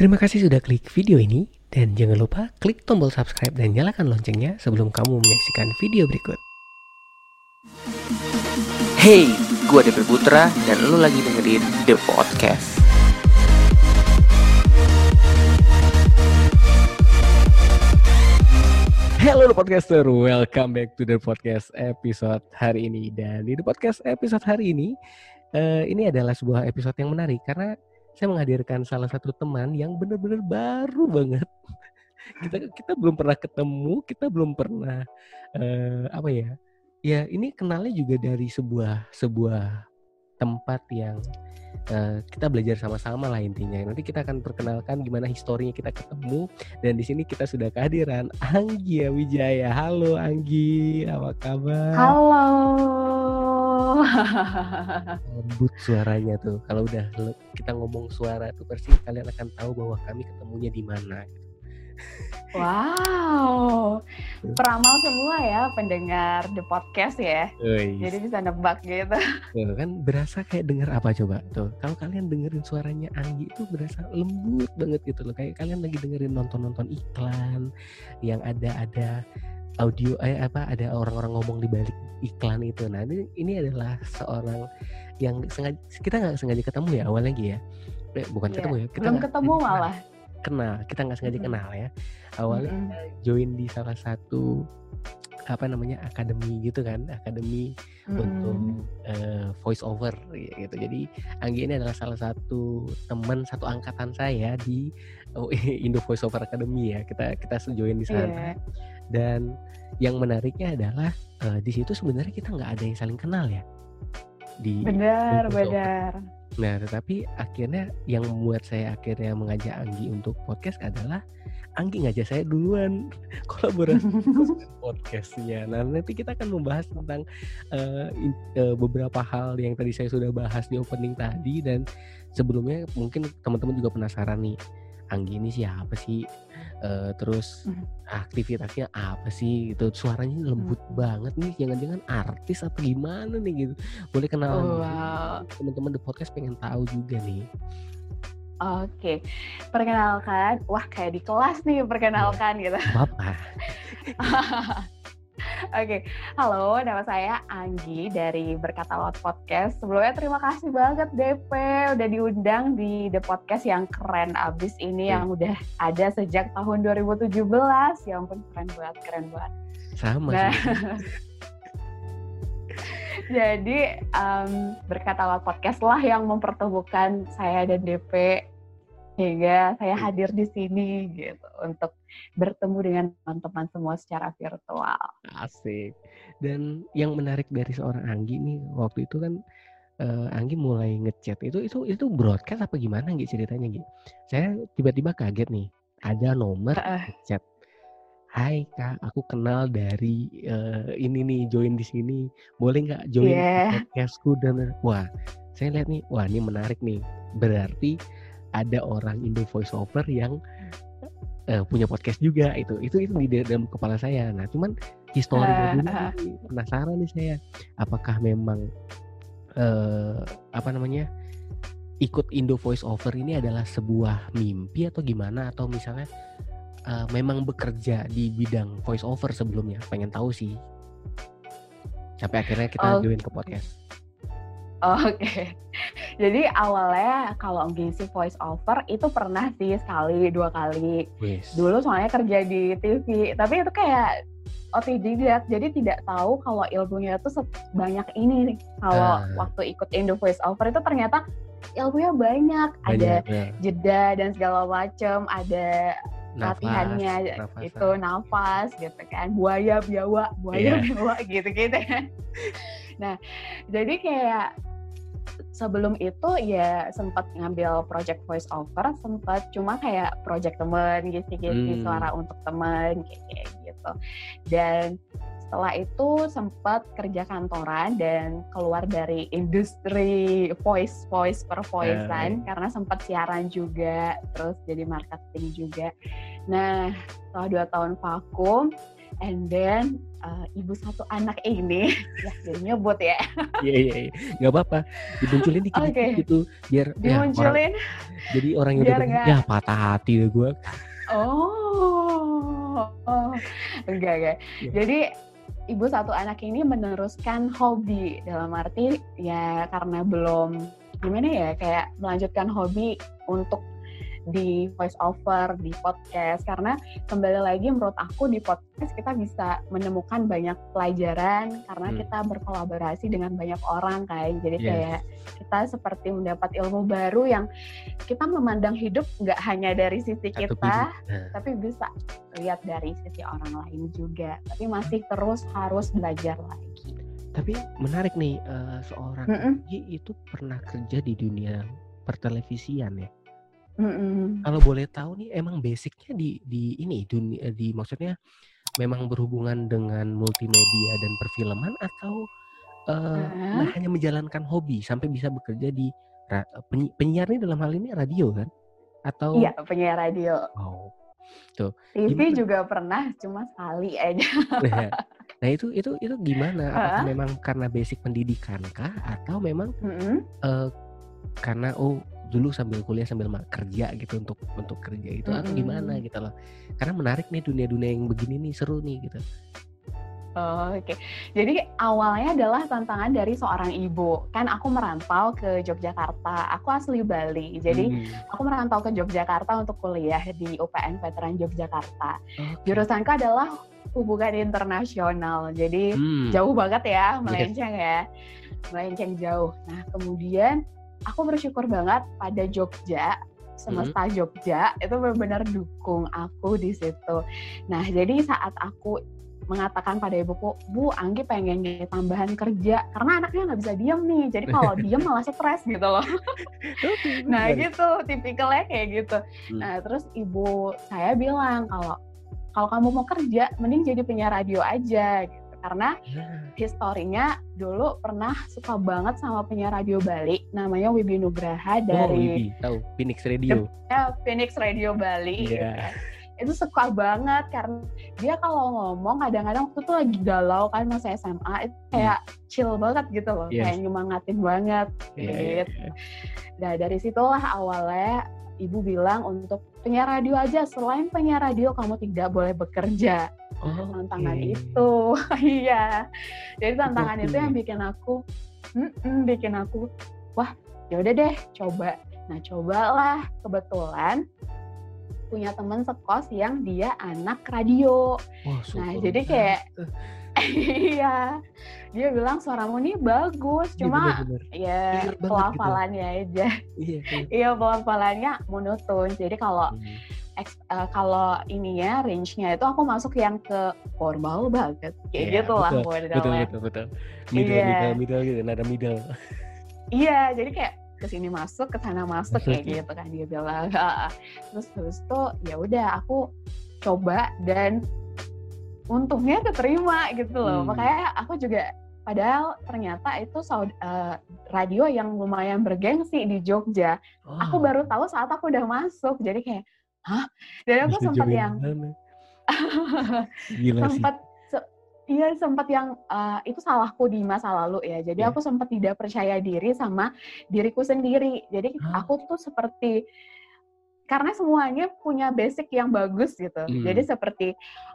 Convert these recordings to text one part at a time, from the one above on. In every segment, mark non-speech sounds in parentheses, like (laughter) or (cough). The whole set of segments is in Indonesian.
Terima kasih sudah klik video ini dan jangan lupa klik tombol subscribe dan nyalakan loncengnya sebelum kamu menyaksikan video berikut. Hey, gue Depe Putra dan lu lagi dengerin The Podcast. Hello The Podcaster, welcome back to The Podcast episode hari ini. Dan di The Podcast episode hari ini, uh, ini adalah sebuah episode yang menarik karena saya menghadirkan salah satu teman yang benar-benar baru banget. (laughs) kita kita belum pernah ketemu, kita belum pernah uh, apa ya? Ya ini kenalnya juga dari sebuah sebuah tempat yang uh, kita belajar sama-sama lah intinya. Nanti kita akan perkenalkan gimana historinya kita ketemu dan di sini kita sudah kehadiran Anggi Wijaya. Halo Anggi, apa kabar? Halo. (laughs) Lembut suaranya tuh. Kalau udah kita ngomong suara tuh pasti kalian akan tahu bahwa kami ketemunya di mana. Wow, peramal semua ya pendengar the podcast ya. Uish. Jadi bisa nebak gitu. Tuh, kan berasa kayak denger apa coba tuh. Kalau kalian dengerin suaranya Anggi itu berasa lembut banget gitu loh. Kayak kalian lagi dengerin nonton-nonton iklan yang ada ada audio eh apa ada orang-orang ngomong di balik iklan itu. Nah ini ini adalah seorang yang sengaja kita nggak sengaja ketemu ya awalnya lagi ya. Eh, bukan yeah. ketemu ya. Kita Belum ketemu (laughs) malah kenal kita nggak sengaja kenal ya. Awalnya mm -hmm. join di salah satu apa namanya akademi gitu kan akademi mm -hmm. untuk uh, voice over gitu. Jadi Anggi ini adalah salah satu teman satu angkatan saya di oh, (laughs) Indo Voice Over Academy ya. Kita kita join di sana. Yeah. dan yang menariknya adalah uh, di situ sebenarnya kita nggak ada yang saling kenal ya. Di benar benar Nah, tetapi akhirnya yang membuat saya akhirnya mengajak Anggi untuk podcast adalah Anggi ngajak saya duluan (laughs) kolaborasi (laughs) podcastnya. Nah, nanti kita akan membahas tentang uh, in, uh, beberapa hal yang tadi saya sudah bahas di opening tadi dan sebelumnya mungkin teman-teman juga penasaran nih Anggi ini siapa sih? Uh, terus hmm. aktivitasnya apa sih? Itu suaranya lembut hmm. banget nih. Jangan-jangan artis atau gimana nih gitu. Boleh kenal oh, wow. teman-teman di podcast pengen tahu juga nih. Oke, perkenalkan. Wah, kayak di kelas nih perkenalkan gitu. Bapak. (laughs) Oke, okay. halo, nama saya Anggi dari Berkata Lot Podcast. Sebelumnya terima kasih banget DP udah diundang di The Podcast yang keren abis ini yang udah ada sejak tahun 2017. Ya ampun, keren banget, keren banget. Sama nah, (laughs) Jadi um, Berkata Lot Podcast lah yang mempertemukan saya dan DP hingga saya hadir di sini gitu untuk bertemu dengan teman-teman semua secara virtual. Asik. Dan yang menarik dari seorang Anggi nih waktu itu kan uh, Anggi mulai ngechat itu itu itu broadcast apa gimana gitu ceritanya gitu. Saya tiba-tiba kaget nih ada nomor uh. chat. Hai kak, aku kenal dari uh, ini nih join di sini. Boleh nggak join yeah. podcastku dan wah saya lihat nih wah ini menarik nih. Berarti ada orang Indo voice over yang uh, punya podcast juga itu itu itu di dalam kepala saya. Nah cuman historinya uh, dulu uh. penasaran nih saya apakah memang uh, apa namanya ikut Indo voice over ini adalah sebuah mimpi atau gimana? Atau misalnya uh, memang bekerja di bidang voice over sebelumnya? Pengen tahu sih. Sampai akhirnya kita oh. join ke podcast Oke. Okay. Jadi awalnya kalau ngisi voice over itu pernah sih sekali dua kali. Yes. Dulu soalnya kerja di TV, tapi itu kayak otodidak, jadi tidak tahu kalau ilmunya itu sebanyak ini nih. Kalau uh. waktu ikut Indo Voice Over itu ternyata ilmunya banyak, banyak ada ya. jeda dan segala macam, ada nafas, latihannya itu nafas gitu kan, buaya biawa, buaya yeah. biawa gitu-gitu kan. Nah, jadi kayak sebelum itu ya sempat ngambil project voice over sempat cuma kayak project temen gitu-gitu hmm. suara untuk temen kayak gitu dan setelah itu sempat kerja kantoran dan keluar dari industri voice voice per voicean uh. karena sempat siaran juga terus jadi marketing juga nah setelah dua tahun vakum and then uh, ibu satu anak ini (laughs) ya jadi nyebut ya. (laughs) Iya iya iya. Nggak apa-apa. Dimunculin dikit okay. gitu biar dimunculin. ya, orang, jadi orang yang udah gak... ya patah hati deh gue oh, oh enggak enggak. Ya. jadi ibu satu anak ini meneruskan hobi. Dalam arti ya karena belum gimana ya kayak melanjutkan hobi untuk di voice over, di podcast karena kembali lagi menurut aku di podcast kita bisa menemukan banyak pelajaran karena hmm. kita berkolaborasi dengan banyak orang kan. Jadi yes. kayak kita seperti mendapat ilmu baru yang kita memandang hidup nggak hanya dari sisi kita, nah. tapi bisa lihat dari sisi orang lain juga. Tapi masih terus harus belajar lagi. Tapi menarik nih uh, seorang mm -mm. itu pernah kerja di dunia pertelevisian ya. Mm-mm. Kalau boleh tahu nih emang basicnya di di ini dunia di maksudnya memang berhubungan dengan multimedia dan perfilman atau uh, uh. hanya menjalankan hobi sampai bisa bekerja di penyi penyiar ini dalam hal ini radio kan? Atau Iya, penyiar radio. Oh. Tuh. TV gimana? juga pernah cuma sekali aja. (laughs) Nah, nah itu itu itu gimana? Apakah uh. memang karena basic pendidikan kah atau memang mm -hmm. uh, karena oh dulu sambil kuliah sambil kerja gitu untuk untuk kerja itu atau gimana gitu loh karena menarik nih dunia-dunia yang begini nih seru nih gitu Oh, Oke, okay. jadi awalnya adalah tantangan dari seorang ibu. Kan aku merantau ke Yogyakarta. Aku asli Bali, jadi hmm. aku merantau ke Yogyakarta untuk kuliah di UPN Veteran Yogyakarta. Okay. Jurusanku adalah hubungan internasional, jadi hmm. jauh banget ya, melenceng yes. ya, melenceng jauh. Nah, kemudian aku bersyukur banget pada Jogja semesta hmm. Jogja itu benar-benar dukung aku di situ. Nah, jadi saat aku mengatakan pada ibuku, Bu, Anggi pengen tambahan kerja karena anaknya nggak bisa diem nih. Jadi kalau (laughs) diem malah stres gitu loh. nah gitu, tipikalnya kayak gitu. Hmm. Nah terus ibu saya bilang kalau kalau kamu mau kerja, mending jadi penyiar radio aja. Gitu karena hmm. historinya dulu pernah suka banget sama penyiar radio Bali namanya Wibi Nugraha oh, dari oh, Wibi. tahu Phoenix Radio ya Phoenix Radio Bali yeah. itu suka banget karena dia kalau ngomong kadang-kadang waktu tuh lagi galau kan masa SMA itu kayak hmm. chill banget gitu loh yes. kayak nyemangatin banget yeah, gitu yeah. nah dari situlah awalnya ibu bilang untuk penyiar radio aja. Selain penyiar radio kamu tidak boleh bekerja. Oh, tantangan okay. itu. (laughs) Iya. Jadi tantangan itu yang bikin aku mm -mm, bikin aku wah ya udah deh coba. Nah cobalah. Kebetulan punya teman sekos yang dia anak radio. Wah, nah jadi kayak iya dia bilang suaramu nih bagus iya, cuma bener, bener. ya gitu. pelafalannya gitu. aja iya, iya pelafalannya monoton jadi kalau hmm. uh, kalau ininya range-nya itu aku masuk yang ke formal banget kayak yeah, gitu lah betul, betul betul betul middle yeah. middle middle gitu nada middle iya jadi kayak ke sini masuk ke sana masuk kayak (laughs) gitu kan dia bilang terus terus tuh ya udah aku coba dan untungnya keterima gitu loh. Hmm. Makanya aku juga padahal ternyata itu uh, radio yang lumayan bergengsi di Jogja. Oh. Aku baru tahu saat aku udah masuk. Jadi kayak, hah? Dan aku sempat yang (laughs) sempat Iya sempat yang uh, itu salahku di masa lalu ya. Jadi yeah. aku sempat tidak percaya diri sama diriku sendiri. Jadi huh? aku tuh seperti karena semuanya punya basic yang bagus gitu. Hmm. Jadi seperti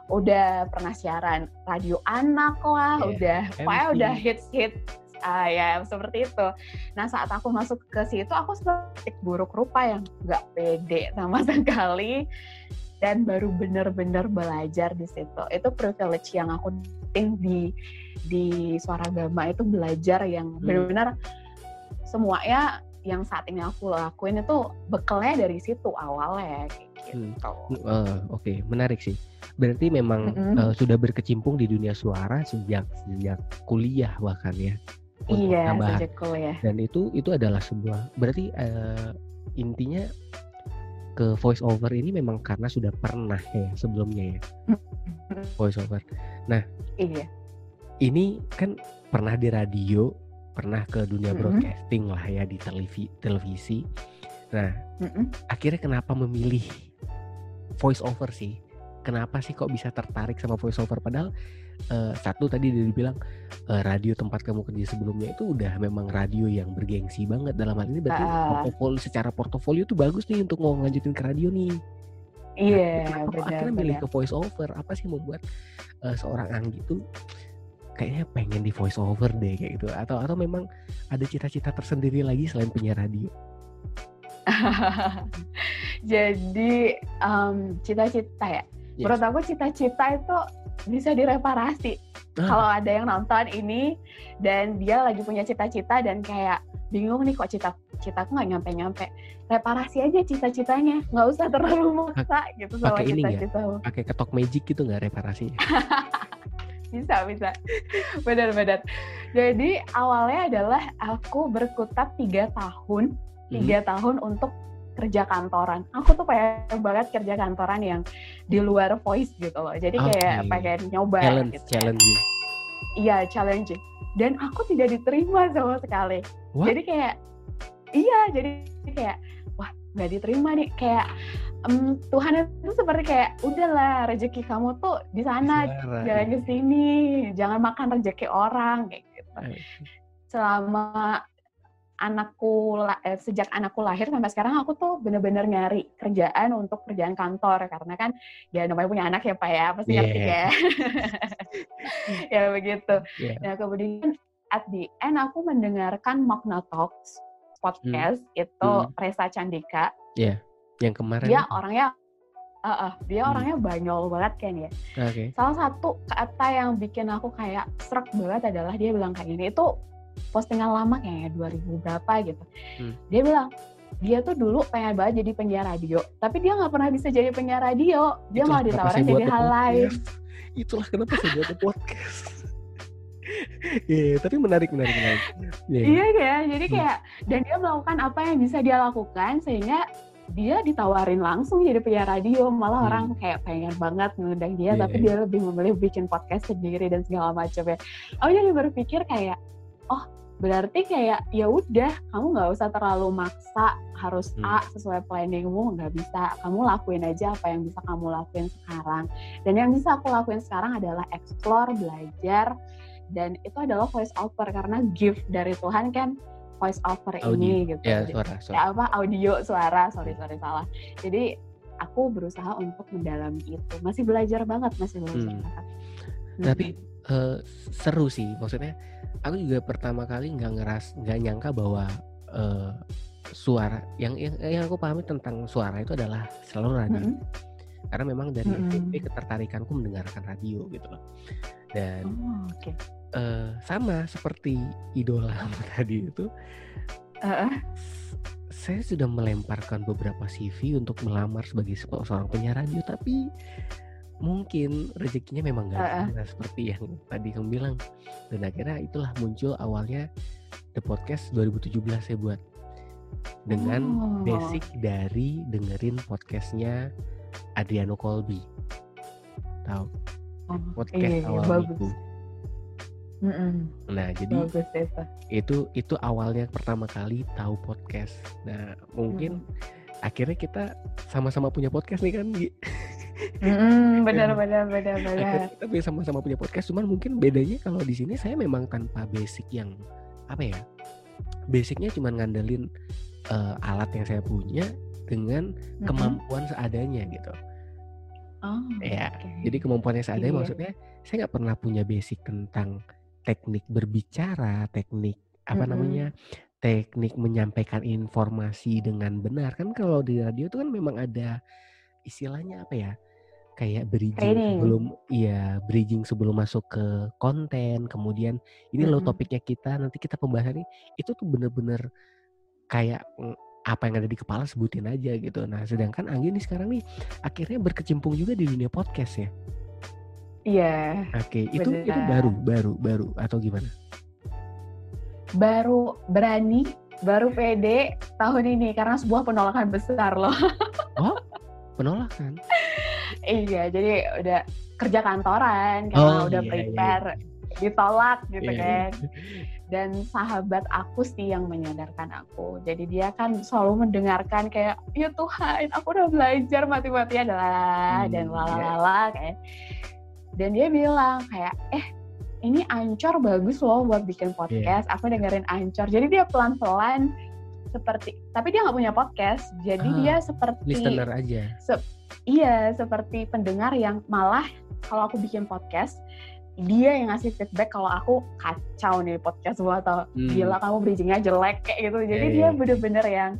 udah pernah siaran radio anak lah, yeah. udah pokoknya udah hits hit ah ya seperti itu. Nah saat aku masuk ke situ aku seperti buruk rupa yang nggak pede sama (laughs) sekali dan baru benar-benar belajar di situ. Itu privilege yang aku penting di di suara gama itu belajar yang hmm. benar-benar semuanya yang saat ini aku lakuin itu bekelnya dari situ awalnya hmm. gitu. Hmm. Uh, Oke, okay. menarik sih. Berarti memang mm-hmm. uh, sudah berkecimpung di dunia suara sejak sejak kuliah bahkan ya. Iya, sejak kuliah. Dan itu itu adalah sebuah berarti uh, intinya ke voice over ini memang karena sudah pernah ya sebelumnya ya. voice over. Nah, iya. Ini kan pernah di radio pernah ke dunia mm -hmm. broadcasting lah ya di televi televisi. Nah, mm -hmm. akhirnya kenapa memilih voice over sih? kenapa sih kok bisa tertarik sama voice over padahal uh, satu tadi dia bilang uh, radio tempat kamu kerja sebelumnya itu udah memang radio yang bergengsi banget dalam hal ini berarti uh. portofolio secara portofolio tuh bagus nih untuk mau lanjutin ke radio nih Iya, nah, benar. Akhirnya milih ke voice over. Apa sih membuat uh, seorang Anggi tuh kayaknya pengen di voice over deh kayak gitu. Atau atau memang ada cita-cita tersendiri lagi selain punya radio? (laughs) Jadi um, cita-cita ya? Yes. menurut aku cita-cita itu bisa direparasi. Ah. kalau ada yang nonton ini dan dia lagi punya cita-cita dan kayak bingung nih kok cita citaku nggak nyampe nyampe reparasi aja cita-citanya. Nggak usah terlalu maksa gitu sama cita-cita pakai ketok magic gitu nggak reparasinya (laughs) bisa bisa benar-benar jadi awalnya adalah aku berkutat tiga tahun tiga hmm. tahun untuk kerja kantoran. Aku tuh pengen banget kerja kantoran yang di luar voice gitu loh. Jadi kayak pengen nyoba challenge, gitu. Challenging. Iya, challenging. Dan aku tidak diterima sama sekali. What? Jadi kayak iya, jadi kayak wah nggak diterima nih. Kayak um, Tuhan itu seperti kayak udahlah rezeki kamu tuh di sana jangan ke sini jangan makan rezeki orang kayak gitu selama anakku eh, sejak anakku lahir sampai sekarang aku tuh bener-bener nyari kerjaan untuk kerjaan kantor karena kan ya namanya punya anak ya pak ya pasti yeah. ngerti ya (laughs) ya begitu yeah. nah kemudian at the end aku mendengarkan Magna Talks podcast hmm. itu hmm. Reza Candika yeah yang kemarin dia orangnya uh, uh, dia hmm. orangnya banyol banget kan ya okay. salah satu kata yang bikin aku kayak serak banget adalah dia bilang kayak gini itu postingan lama kayaknya 2000 berapa gitu hmm. dia bilang dia tuh dulu pengen banget jadi penyiar radio tapi dia nggak pernah bisa jadi penyiar radio dia itulah malah ditawarin jadi hal lain itulah kenapa saya buat podcast (laughs) Iya, yeah, tapi menarik menarik menarik. Yeah. Iya ya, jadi hmm. kayak hmm. dan dia melakukan apa yang bisa dia lakukan sehingga dia ditawarin langsung jadi penyiar radio malah hmm. orang kayak pengen banget ngundang dia yeah. tapi dia lebih memilih bikin podcast sendiri dan segala macam ya aku jadi berpikir kayak oh berarti kayak ya udah kamu nggak usah terlalu maksa harus hmm. A sesuai planningmu nggak bisa kamu lakuin aja apa yang bisa kamu lakuin sekarang dan yang bisa aku lakuin sekarang adalah explore belajar dan itu adalah voice over karena gift dari Tuhan kan voice over audio. ini gitu. Ya, suara, suara. Ya, apa audio suara, sorry sorry salah. Jadi aku berusaha untuk mendalami itu. Masih belajar banget, masih belajar hmm. banget. Hmm. Tapi uh, seru sih, maksudnya aku juga pertama kali nggak ngeras, nggak nyangka bahwa uh, suara yang, yang yang aku pahami tentang suara itu adalah selalu radio. -hmm. Karena memang dari -hmm. SMP ketertarikanku mendengarkan radio gitu loh. Dan oh, okay uh, sama seperti idola (laughs) tadi itu uh. saya sudah melemparkan beberapa CV untuk melamar sebagai seorang penyiar radio tapi mungkin rezekinya memang gak uh -uh. seperti yang tadi kamu bilang dan akhirnya itulah muncul awalnya the podcast 2017 saya buat dengan oh. basic dari dengerin podcastnya Adriano Colby tahu oh, podcast iya, iya, awal bagus. itu Mm-mm. Nah, jadi Bagus, itu itu awalnya pertama kali tahu podcast. Nah, mungkin mm. akhirnya kita sama-sama punya podcast nih kan, Mm, (laughs) benar benar benar benar. Kita bisa sama-sama punya podcast, cuman mungkin bedanya kalau di sini saya memang tanpa basic yang apa ya? Basicnya cuma ngandelin uh, alat yang saya punya dengan mm-hmm. kemampuan seadanya gitu. Oh, ya, okay. jadi kemampuannya seadanya iya. maksudnya saya nggak pernah punya basic tentang teknik berbicara, teknik apa mm -hmm. namanya, teknik menyampaikan informasi dengan benar kan kalau di radio itu kan memang ada istilahnya apa ya kayak bridging Training. sebelum iya bridging sebelum masuk ke konten kemudian ini mm -hmm. loh topiknya kita nanti kita pembahasan ini itu tuh bener-bener kayak apa yang ada di kepala sebutin aja gitu nah sedangkan Anggi nih sekarang nih akhirnya berkecimpung juga di dunia podcast ya Iya. Oke, itu itu baru baru baru atau gimana? Baru berani, baru pede tahun ini karena sebuah penolakan besar loh. (laughs) Oh, penolakan? iya, jadi udah kerja kantoran karena oh, udah iya, iya prepare, iya. ditolak gitu iya, iya. kan. dan sahabat aku sih yang menyadarkan aku. Jadi dia kan selalu mendengarkan kayak, ya Tuhan, aku udah belajar mati-mati adalah hmm, dan lalala kayak. Dan dia bilang kayak, eh ini Ancor bagus loh buat bikin iya. podcast. Yeah. Aku dengerin Ancor. Jadi dia pelan-pelan seperti, tapi dia nggak punya podcast. Jadi ah, dia seperti listener aja. Se, iya, seperti pendengar yang malah kalau aku bikin podcast dia yang ngasih feedback kalau aku kacau nih podcast gua atau hmm. gila kamu bridgingnya jelek kayak gitu jadi hey. dia iya. bener-bener yang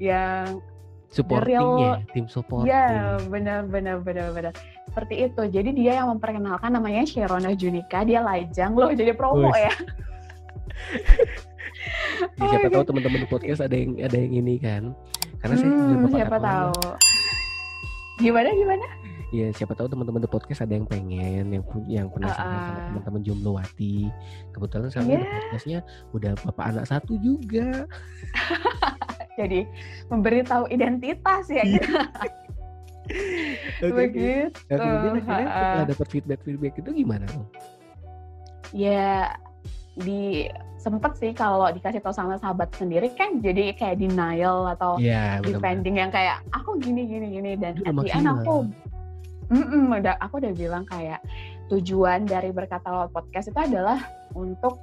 yang supportingnya tim support ya bener bener bener bener seperti itu. Jadi dia yang memperkenalkan namanya Sherona Junika dia lajang loh jadi promo Uish. ya. (laughs) (laughs) Ya, siapa tahu teman-teman podcast ada yang ada yang ini kan? Karena hmm, saya juga siapa tahu. Gimana gimana? Ya siapa tahu teman-teman di podcast ada yang pengen yang yang penasaran uh, sama teman-teman jombloati kebetulan sekarang yeah. podcastnya udah bapak anak satu juga (laughs) jadi memberitahu identitas ya. (laughs) Gitu. okay. begitu nah, kemudian akhirnya setelah dapat feedback feedback itu gimana tuh? Ya di sempet sih kalau dikasih tahu sama sahabat sendiri kan jadi kayak denial atau yeah, defending yang kayak aku gini gini gini dan at end aku Mm-mm, udah aku udah bilang kayak tujuan dari berkata lewat podcast itu adalah untuk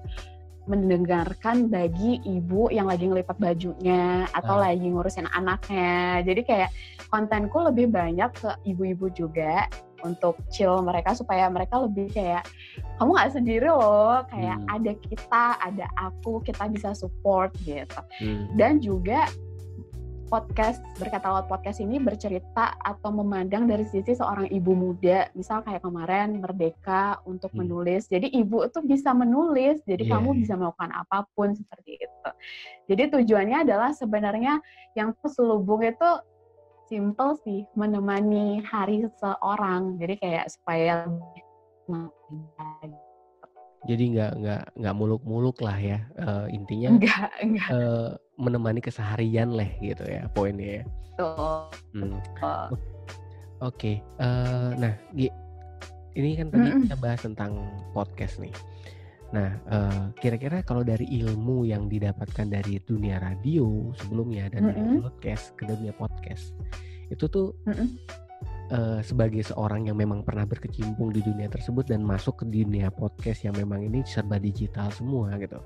mendengarkan bagi ibu yang lagi ngelipat bajunya atau ah. lagi ngurusin anaknya. Jadi kayak kontenku lebih banyak ke ibu-ibu juga untuk chill mereka supaya mereka lebih kayak kamu nggak sendiri loh kayak hmm. ada kita ada aku kita bisa support gitu hmm. dan juga podcast berkata lewat podcast ini bercerita atau memandang dari sisi seorang ibu muda misal kayak kemarin merdeka untuk hmm. menulis jadi ibu itu bisa menulis jadi yeah. kamu iya. bisa melakukan apa pun seperti itu jadi tujuannya adalah sebenarnya yang terselubung itu simple sih menemani hari seseorang jadi kayak supaya jadi nggak nggak nggak muluk-muluk lah ya uh, intinya enggak, enggak. Uh, menemani keseharian lah gitu ya poinnya ya. Tuh. Hmm. Oke, okay. uh, nah Gi, ini kan tadi mm-hmm. kita bahas tentang podcast nih. Nah, uh, kira-kira kalau dari ilmu yang didapatkan dari dunia radio sebelumnya dan mm-hmm. dari podcast ke dunia podcast, itu tuh mm-hmm uh, sebagai seorang yang memang pernah berkecimpung di dunia tersebut dan masuk ke dunia podcast yang memang ini serba digital semua gitu.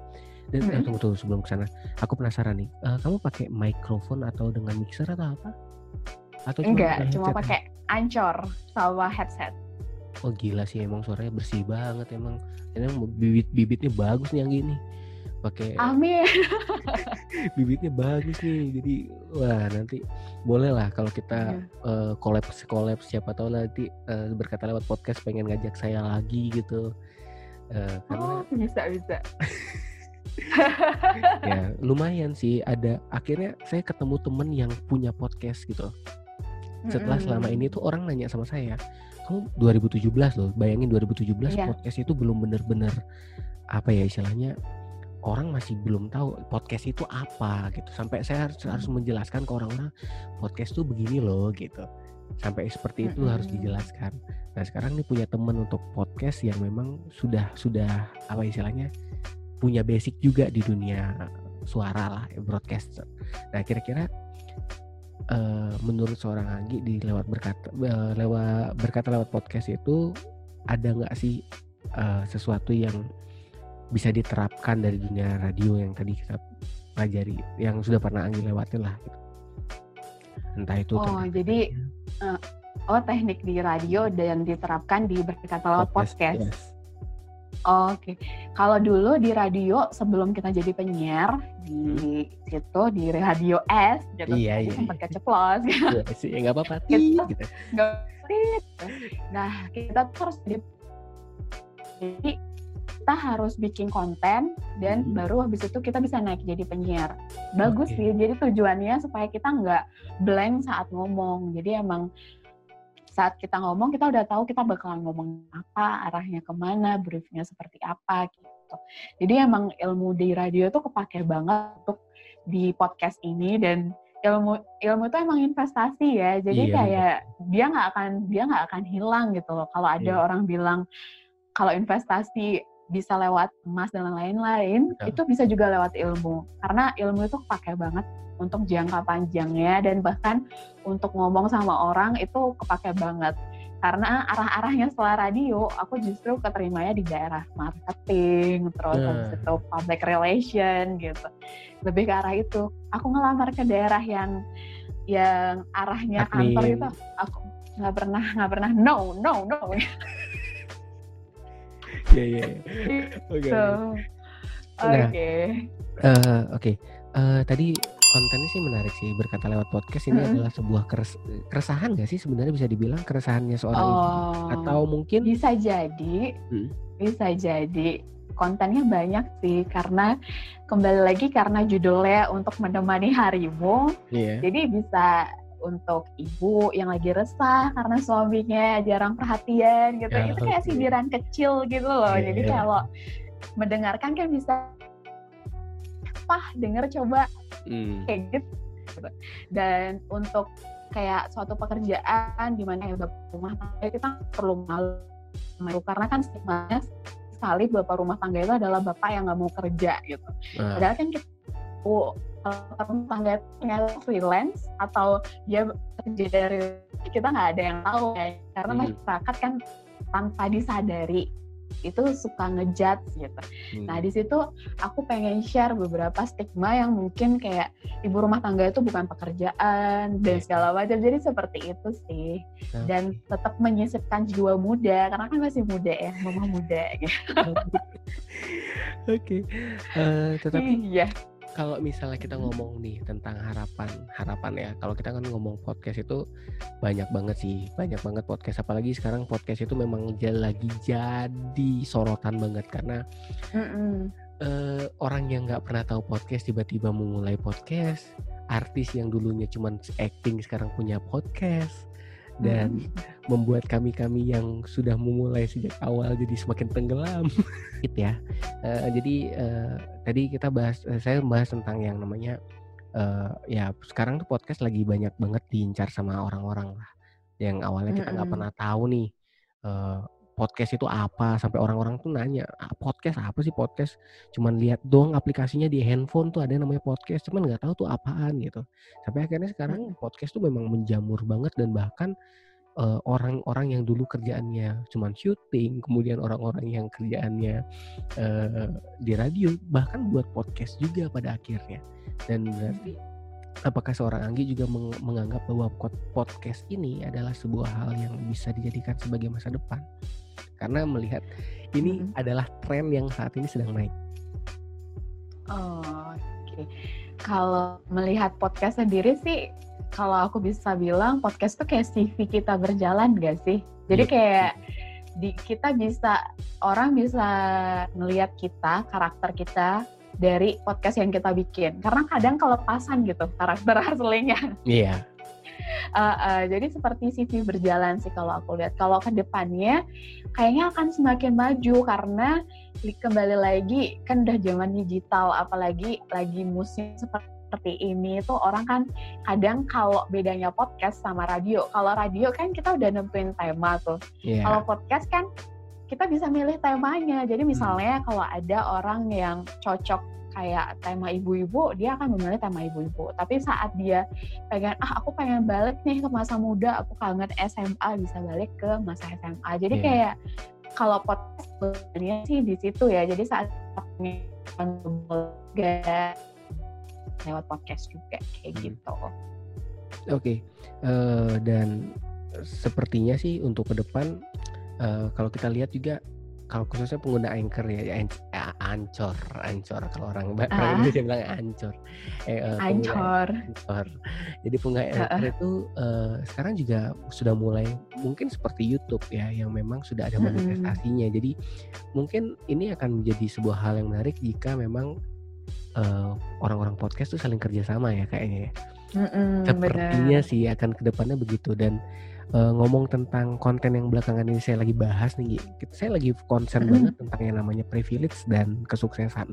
Dan hmm. eh, tunggu tunggu sebelum ke sana, aku penasaran nih, uh, kamu pakai mikrofon atau dengan mixer atau apa? Atau cuma enggak, cuma pakai ancor sama headset. Oh gila sih emang suaranya bersih banget emang. Emang bibit-bibitnya bagus nih yang gini pakai Amin. (laughs) bibitnya bagus nih. Jadi wah nanti boleh lah kalau kita yeah. uh, collab siapa tahu nanti uh, berkata lewat podcast pengen ngajak saya lagi gitu. Uh, karena oh, bisa bisa. (laughs) (laughs) ya lumayan sih ada akhirnya saya ketemu temen yang punya podcast gitu setelah selama ini tuh orang nanya sama saya kamu 2017 loh bayangin 2017 yeah. podcast itu belum bener-bener apa ya istilahnya orang masih belum tahu podcast itu apa gitu sampai saya harus harus hmm. menjelaskan ke orang-orang podcast itu begini loh gitu sampai seperti itu -hmm. harus dijelaskan nah sekarang ini punya temen untuk podcast yang memang sudah sudah apa istilahnya punya basic juga di dunia suara lah broadcaster nah kira-kira uh, menurut seorang Anggi di lewat berkata uh, lewat berkata lewat podcast itu ada nggak sih uh, sesuatu yang bisa diterapkan dari dunia radio yang tadi kita pelajari yang sudah pernah Anggi lewatin lah gitu. Entah itu Oh, jadi uh, oh teknik di radio dan diterapkan di berkata lewat podcast. podcast. Yes. Oke, okay. kalau dulu di radio sebelum kita jadi penyiar di hmm. situ di radio S, gitu, iya, iya. sempat keceplos. (laughs) Iya sih, ya nggak apa-apa. Gitu. Nah, kita terus jadi jadi kita harus bikin konten dan hmm. baru habis itu kita bisa naik jadi penyiar. Bagus okay. sih. Jadi tujuannya supaya kita nggak blank saat ngomong. Jadi emang saat kita ngomong kita udah tahu kita bakalan ngomong apa, arahnya ke mana, briefnya seperti apa gitu. Jadi emang ilmu di radio tuh kepake banget untuk di podcast ini dan ilmu ilmu itu emang investasi ya. Jadi iya, kayak dia nggak akan dia nggak akan hilang gitu loh. Kalau ada iya. orang bilang kalau investasi bisa lewat emas dan lain-lain, itu bisa juga lewat ilmu. Karena ilmu itu pakai banget untuk jangka panjangnya dan bahkan untuk ngomong sama orang itu kepake banget. Karena arah-arahnya setelah radio, aku justru keterimanya di daerah marketing, terus yeah. habis itu public relation gitu. Lebih ke arah itu. Aku ngelamar ke daerah yang yang arahnya kantor itu aku nggak pernah nggak pernah no no no. (laughs) Iya. iya. Oke. Oke. Eh, oke. Kontennya sih menarik sih berkata lewat podcast ini hmm. adalah sebuah keres keresahan gak sih sebenarnya bisa dibilang keresahannya seorang oh, atau mungkin bisa jadi hmm. bisa jadi kontennya banyak sih karena kembali lagi karena judulnya untuk menemani harimu yeah. jadi bisa untuk ibu yang lagi resah karena suaminya jarang perhatian gitu ya, itu kayak okay. sindiran kecil gitu loh yeah, jadi yeah. kalau mendengarkan kan bisa apa denger coba hmm. kayak gitu dan untuk kayak suatu pekerjaan di mana ya rumah tangga kita perlu malu karena kan stigmanya sekali bapak rumah tangga itu adalah bapak yang nggak mau kerja gitu. Nah. Padahal kan kita oh, rumah tangga ternyata freelance atau dia kerja dari kita nggak ada yang tahu ya karena hmm. masyarakat kan tanpa disadari itu suka ngejat gitu. Hmm. Nah di situ aku pengen share beberapa stigma yang mungkin kayak ibu rumah tangga itu bukan pekerjaan dan segala macam. Jadi seperti itu sih. Okay. Dan tetap menyisipkan jiwa muda karena kan masih muda ya, mama muda gitu. (laughs) Oke. okay. Uh, eh, tetapi iya kalau misalnya kita ngomong nih tentang harapan harapan ya kalau kita kan ngomong podcast itu banyak banget sih banyak banget podcast apalagi sekarang podcast itu memang lagi jadi sorotan banget karena mm -mm. Uh, orang yang nggak pernah tahu podcast tiba-tiba memulai podcast artis yang dulunya cuma acting sekarang punya podcast dan hmm. membuat kami-kami yang sudah memulai sejak awal jadi semakin tenggelam (laughs) gitu ya uh, jadi uh, tadi kita bahas uh, saya bahas tentang yang namanya uh, ya sekarang tuh podcast lagi banyak banget diincar sama orang-orang lah yang awalnya kita nggak hmm. pernah tahu nih uh, podcast itu apa sampai orang-orang tuh nanya ah, podcast apa sih podcast? Cuman lihat dong aplikasinya di handphone tuh ada yang namanya podcast cuman nggak tahu tuh apaan gitu. Sampai akhirnya sekarang podcast tuh memang menjamur banget dan bahkan orang-orang uh, yang dulu kerjaannya cuman syuting kemudian orang-orang yang kerjaannya uh, di radio bahkan buat podcast juga pada akhirnya. Dan berarti apakah seorang Anggi juga meng menganggap bahwa podcast ini adalah sebuah hal yang bisa dijadikan sebagai masa depan karena melihat ini hmm. adalah tren yang saat ini sedang naik. Oh, Oke, okay. kalau melihat podcast sendiri sih, kalau aku bisa bilang podcast tuh kayak CV kita berjalan gak sih? Jadi yeah. kayak di kita bisa orang bisa melihat kita karakter kita dari podcast yang kita bikin karena kadang kelepasan gitu karakter (laughs) aslinya. Iya. Uh, uh, jadi seperti CV berjalan sih kalau aku lihat. Kalau ke depannya kayaknya akan semakin maju karena kembali lagi kan udah zaman digital, apalagi lagi musim seperti ini tuh orang kan kadang kalau bedanya podcast sama radio. Kalau radio kan kita udah nentuin tema tuh. Yeah. Kalau podcast kan kita bisa milih temanya. Jadi misalnya hmm. kalau ada orang yang cocok kayak tema ibu-ibu dia akan memilih tema ibu-ibu tapi saat dia pengen ah aku pengen balik nih ke masa muda aku kangen SMA bisa balik ke masa SMA jadi yeah. kayak kalau podcast sih di situ ya jadi saat lewat podcast juga kayak hmm. gitu oke okay. uh, eh, dan sepertinya sih untuk ke depan uh, kalau kita lihat juga kalau khususnya pengguna anchor ya, ya ancor ancor kalau orang uh. Indonesia bilang ancor eh, uh, ancor ancor jadi pengguna anchor uh. itu uh, sekarang juga sudah mulai mungkin seperti YouTube ya yang memang sudah ada manifestasinya hmm. jadi mungkin ini akan menjadi sebuah hal yang menarik jika memang orang orang-orang podcast tuh saling kerjasama ya kayaknya ya. Mm-mm, sepertinya bener. sih akan ke depannya begitu dan uh, ngomong tentang konten yang belakangan ini saya lagi bahas nih, saya lagi concern mm banget tentang yang namanya privilege dan kesuksesan.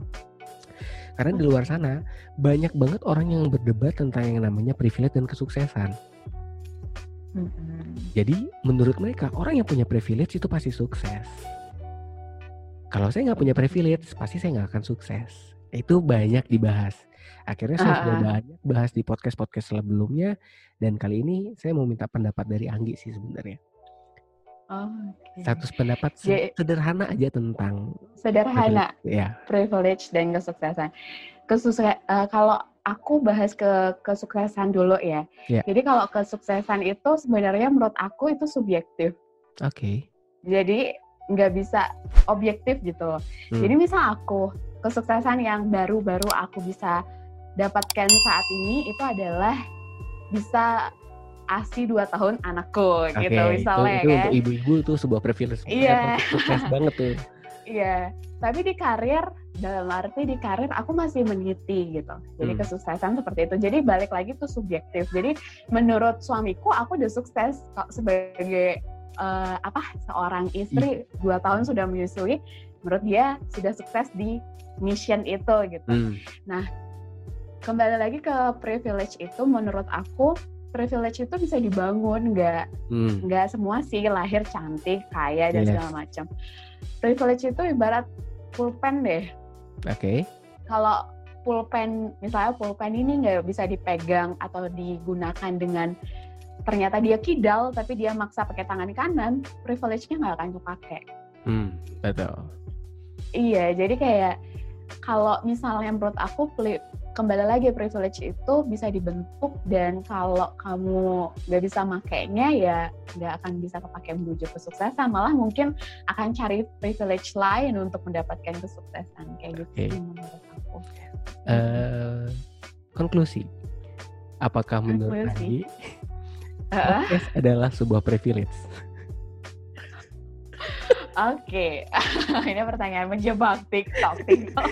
Karena di luar sana banyak banget orang yang berdebat tentang yang namanya privilege dan kesuksesan. Mm -hmm. Jadi menurut mereka orang yang punya privilege itu pasti sukses. kalau saya nggak punya privilege pasti saya nggak akan sukses itu banyak dibahas akhirnya saya uh, sudah banyak bahas di podcast podcast sebelumnya dan kali ini saya mau minta pendapat dari Anggi sih sebenarnya Oh, okay. Satu pendapat sederhana aja tentang sederhana, privilege, ya. privilege dan kesuksesan. Kesukses uh, kalau aku bahas ke kesuksesan dulu ya. Yeah. Jadi kalau kesuksesan itu sebenarnya menurut aku itu subjektif. Oke. Okay. Jadi nggak bisa objektif gitu Hmm. Jadi misal aku kesuksesan yang baru-baru aku bisa dapatkan saat ini itu adalah bisa ASI dua tahun anakku okay, gitu misalnya itu, itu kan. Untuk ibu-ibu itu sebuah privilege. Iya. Yeah. Sukses banget tuh. (laughs) Iya. Tapi di karir dalam arti di karir aku masih meniti gitu. Jadi hmm. kesuksesan seperti itu. Jadi balik lagi tuh subjektif. Jadi menurut suamiku aku udah sukses kok sebagai uh, apa seorang istri hmm. dua tahun sudah menyusui. Menurut dia sudah sukses di mission itu gitu. Hmm. Nah kembali lagi ke privilege itu menurut aku privilege itu bisa dibangun nggak hmm. nggak semua sih lahir cantik kaya dan yes. segala macam privilege itu ibarat pulpen deh oke okay. kalau pulpen misalnya pulpen ini nggak bisa dipegang atau digunakan dengan ternyata dia kidal tapi dia maksa pakai tangan kanan privilege-nya nggak akan kepake hmm, betul iya jadi kayak kalau misalnya menurut aku kembali lagi privilege itu bisa dibentuk dan kalau kamu nggak bisa makainya ya nggak akan bisa kepake menuju kesuksesan malah mungkin akan cari privilege lain untuk mendapatkan kesuksesan kayak gitu okay. menurut aku. Uh, konklusi, apakah menurut Andi podcast uh? adalah sebuah privilege? (laughs) Oke, okay. (laughs) ini pertanyaan menjebak TikTok. (laughs) TikTok.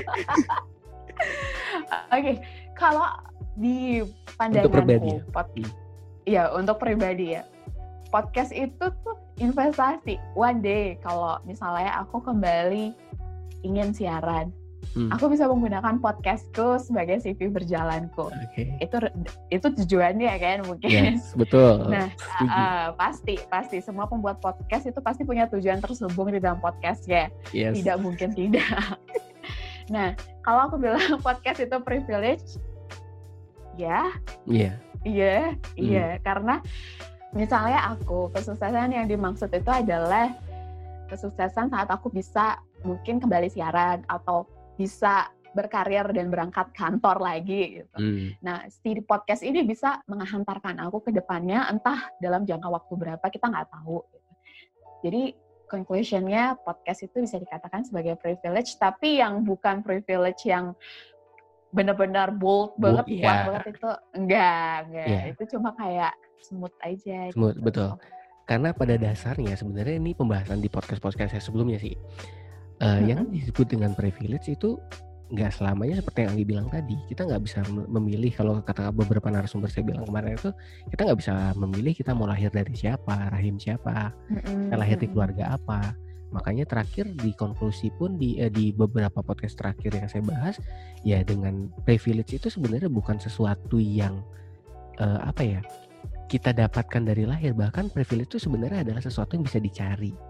okay. kalau di pandanganku, untuk pribadi? Pod, ya untuk pribadi ya, podcast itu tuh investasi. One day kalau misalnya aku kembali ingin siaran, hmm. aku bisa menggunakan podcastku sebagai CV berjalanku. Okay. Itu itu tujuannya kan mungkin. Yes, (laughs) betul. Nah, uh, pasti pasti semua pembuat podcast itu pasti punya tujuan terselubung di dalam podcastnya. Yes. Tidak mungkin tidak. (laughs) Nah, kalau aku bilang (laughs) podcast itu privilege, ya. Iya. Iya, iya. Hmm. Karena misalnya aku, kesuksesan yang dimaksud itu adalah kesuksesan saat aku bisa mungkin kembali siaran atau bisa berkarir dan berangkat kantor lagi gitu. Hmm. Nah, si podcast ini bisa menghantarkan aku ke depannya entah dalam jangka waktu berapa kita nggak tahu. Gitu. Jadi conclusionnya podcast itu bisa dikatakan sebagai privilege, tapi yang bukan privilege yang benar-benar bold banget, yeah. kuat banget itu enggak, enggak. Yeah. Itu cuma kayak smooth aja. Smooth, gitu. betul. Karena pada dasarnya sebenarnya ini pembahasan di podcast-podcast saya sebelumnya sih. Uh, -hmm. Yang disebut dengan privilege itu nggak selamanya seperti yang Anggi bilang tadi. Kita nggak bisa memilih kalau kata beberapa narasumber saya bilang kemarin itu kita nggak bisa memilih kita mau lahir dari siapa rahim siapa kita lahir di keluarga apa. Makanya terakhir di konklusi pun di eh, di beberapa podcast terakhir yang saya bahas ya dengan privilege itu sebenarnya bukan sesuatu yang eh, apa ya kita dapatkan dari lahir. Bahkan privilege itu sebenarnya adalah sesuatu yang bisa dicari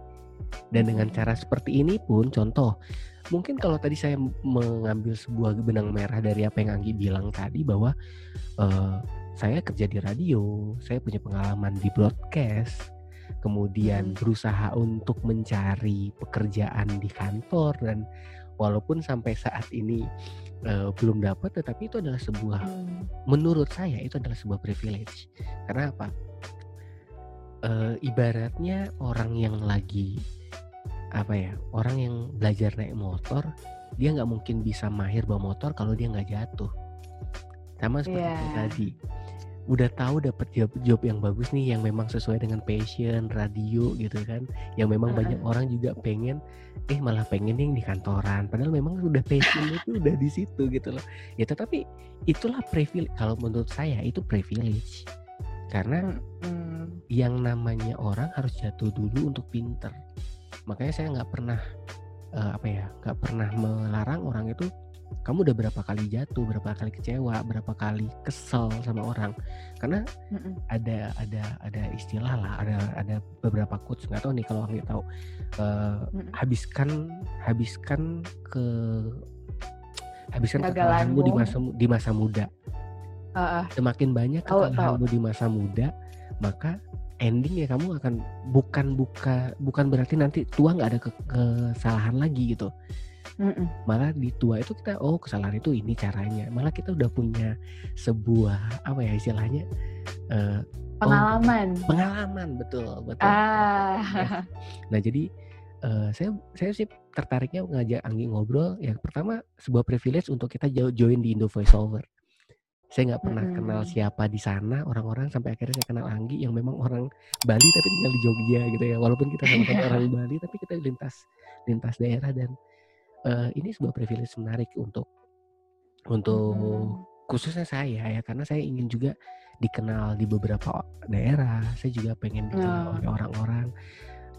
dan dengan cara seperti ini pun contoh mungkin kalau tadi saya mengambil sebuah benang merah dari apa yang Anggi bilang tadi bahwa uh, saya kerja di radio, saya punya pengalaman di broadcast, kemudian hmm. berusaha untuk mencari pekerjaan di kantor dan walaupun sampai saat ini uh, belum dapat, tetapi itu adalah sebuah, hmm. menurut saya itu adalah sebuah privilege. Karena apa? Uh, ibaratnya orang yang lagi apa ya orang yang belajar naik motor dia nggak mungkin bisa mahir bawa motor kalau dia nggak jatuh sama seperti yeah. tadi udah tahu dapat job job yang bagus nih yang memang sesuai dengan passion radio gitu kan yang memang uh -huh. banyak orang juga pengen eh malah pengen yang di kantoran padahal memang udah passion itu (laughs) udah di situ gitu loh ya tetapi itulah privilege kalau menurut saya itu privilege karena hmm. Yang namanya orang harus jatuh dulu untuk pinter makanya saya nggak pernah uh, apa ya nggak pernah melarang orang itu kamu udah berapa kali jatuh, berapa kali kecewa, berapa kali kesel sama orang. Karena mm-hmm. ada ada ada istilah lah, ada ada beberapa quotes nggak tahu nih kalau nggak tahu. Uh. Habiskan habiskan ke habiskan kekalahanmu di masa di masa muda. Uh, Semakin banyak kekalahanmu di masa muda, maka ending ya kamu akan bukan buka bukan berarti nanti tua nggak ada ke, kesalahan lagi gitu Mm-mm. malah di tua itu kita oh kesalahan itu ini caranya malah kita udah punya sebuah apa ya istilahnya uh, pengalaman oh, pengalaman betul betul ah. ya. nah jadi uh, saya saya sih tertariknya ngajak Anggi ngobrol ya pertama sebuah privilege untuk kita join di Indo Voiceover saya nggak pernah mm -hmm. kenal siapa di sana orang-orang sampai akhirnya saya kenal Anggi yang memang orang Bali tapi tinggal di Jogja gitu ya walaupun kita sama-sama orang (laughs) Bali tapi kita lintas lintas daerah dan uh, ini sebuah privilege menarik untuk untuk hmm. khususnya saya ya karena saya ingin juga dikenal di beberapa daerah saya juga pengen dikenal oh. oleh orang-orang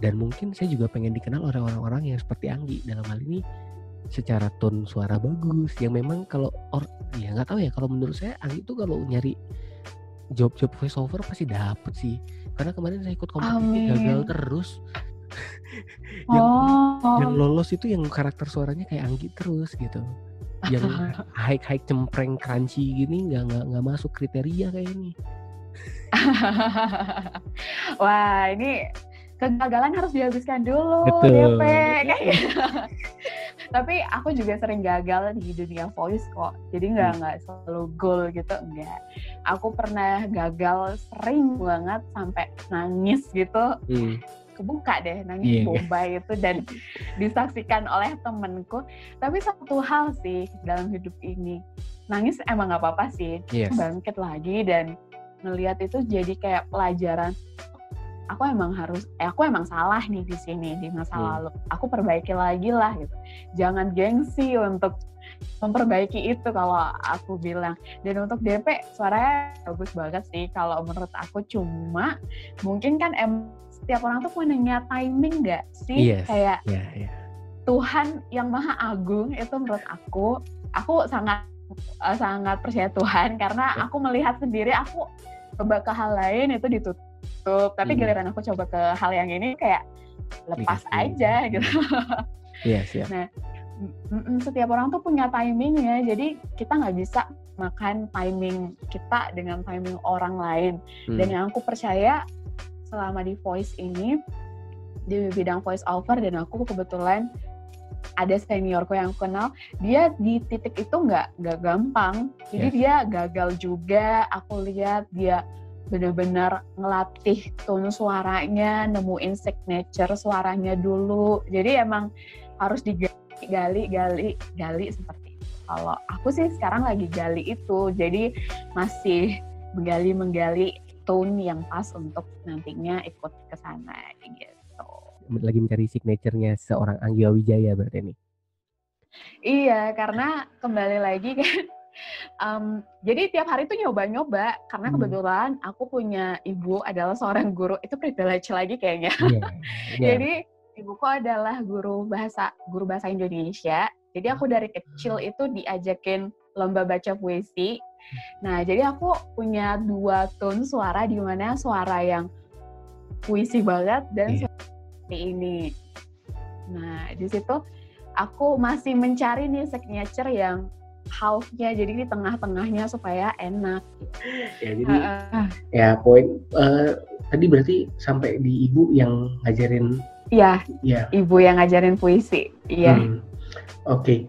dan mungkin saya juga pengen dikenal oleh orang-orang yang seperti Anggi dalam hal ini secara tone suara bagus yang memang kalau or ya nggak tahu ya kalau menurut saya Anggi itu kalau nyari job-job voiceover pasti dapet sih. Karena kemarin saya ikut kompetisi gagal terus. (laughs) Yang, oh. yang lolos itu yang karakter suaranya kayak Anggi terus gitu. Yang (laughs) high high cempreng crunchy gini nggak nggak nggak masuk kriteria kayak ini. (laughs) Wah ini kegagalan harus dihabiskan dulu Betul. DP (laughs) tapi aku juga sering gagal di dunia voice kok jadi nggak hmm. nggak selalu goal gitu enggak aku pernah gagal sering banget sampai nangis gitu hmm kebuka deh nangis yeah. boba itu dan (laughs) disaksikan oleh temenku tapi satu hal sih dalam hidup ini nangis emang nggak apa-apa sih yes. bangkit lagi dan ngelihat itu jadi kayak pelajaran aku emang harus eh aku emang salah nih di sini di masa hmm. lalu aku perbaiki lagi lah gitu jangan gengsi untuk memperbaiki itu kalau aku bilang dan untuk DP suaranya bagus banget sih kalau menurut aku cuma mungkin kan em setiap orang tuh punya timing nggak sih yes. kayak yeah, yeah. Tuhan yang maha agung itu menurut aku aku sangat uh, sangat percaya Tuhan karena aku melihat sendiri aku ke hal lain itu ditutup tapi hmm. giliran aku coba ke hal yang ini kayak lepas Dikasih. aja gitu (laughs) yes, yeah. nah setiap orang tuh punya timingnya jadi kita nggak bisa makan timing kita dengan timing orang lain hmm. dan yang aku percaya selama di voice ini di bidang voice over dan aku kebetulan ada seniorku yang aku kenal dia di titik itu nggak nggak gampang jadi yes. dia gagal juga aku lihat dia benar-benar ngelatih tone suaranya nemuin signature suaranya dulu jadi emang harus digali gali gali gali seperti itu kalau aku sih sekarang lagi gali itu jadi masih menggali menggali tone yang pas untuk nantinya ikut ke sana gitu. Lagi mencari signaturenya seorang Anggi Wijaya berarti ini. Iya, karena kembali lagi kan um, jadi tiap hari tuh nyoba-nyoba karena hmm. kebetulan aku punya ibu adalah seorang guru itu privilege lagi kayaknya. Yeah, (laughs) yeah. jadi ibuku adalah guru bahasa guru bahasa Indonesia. Jadi aku dari kecil itu diajakin lomba baca puisi Nah, jadi aku punya dua tone suara di mana suara yang puisi banget dan yeah. seperti ini. Nah, di situ aku masih mencari nih signature yang halfnya jadi di tengah-tengahnya supaya enak. Ya jadi uh, ya poin uh, tadi berarti sampai di ibu yang ngajarin. Iya. Ya. Ibu yang ngajarin puisi. Iya. Hmm, Oke. Okay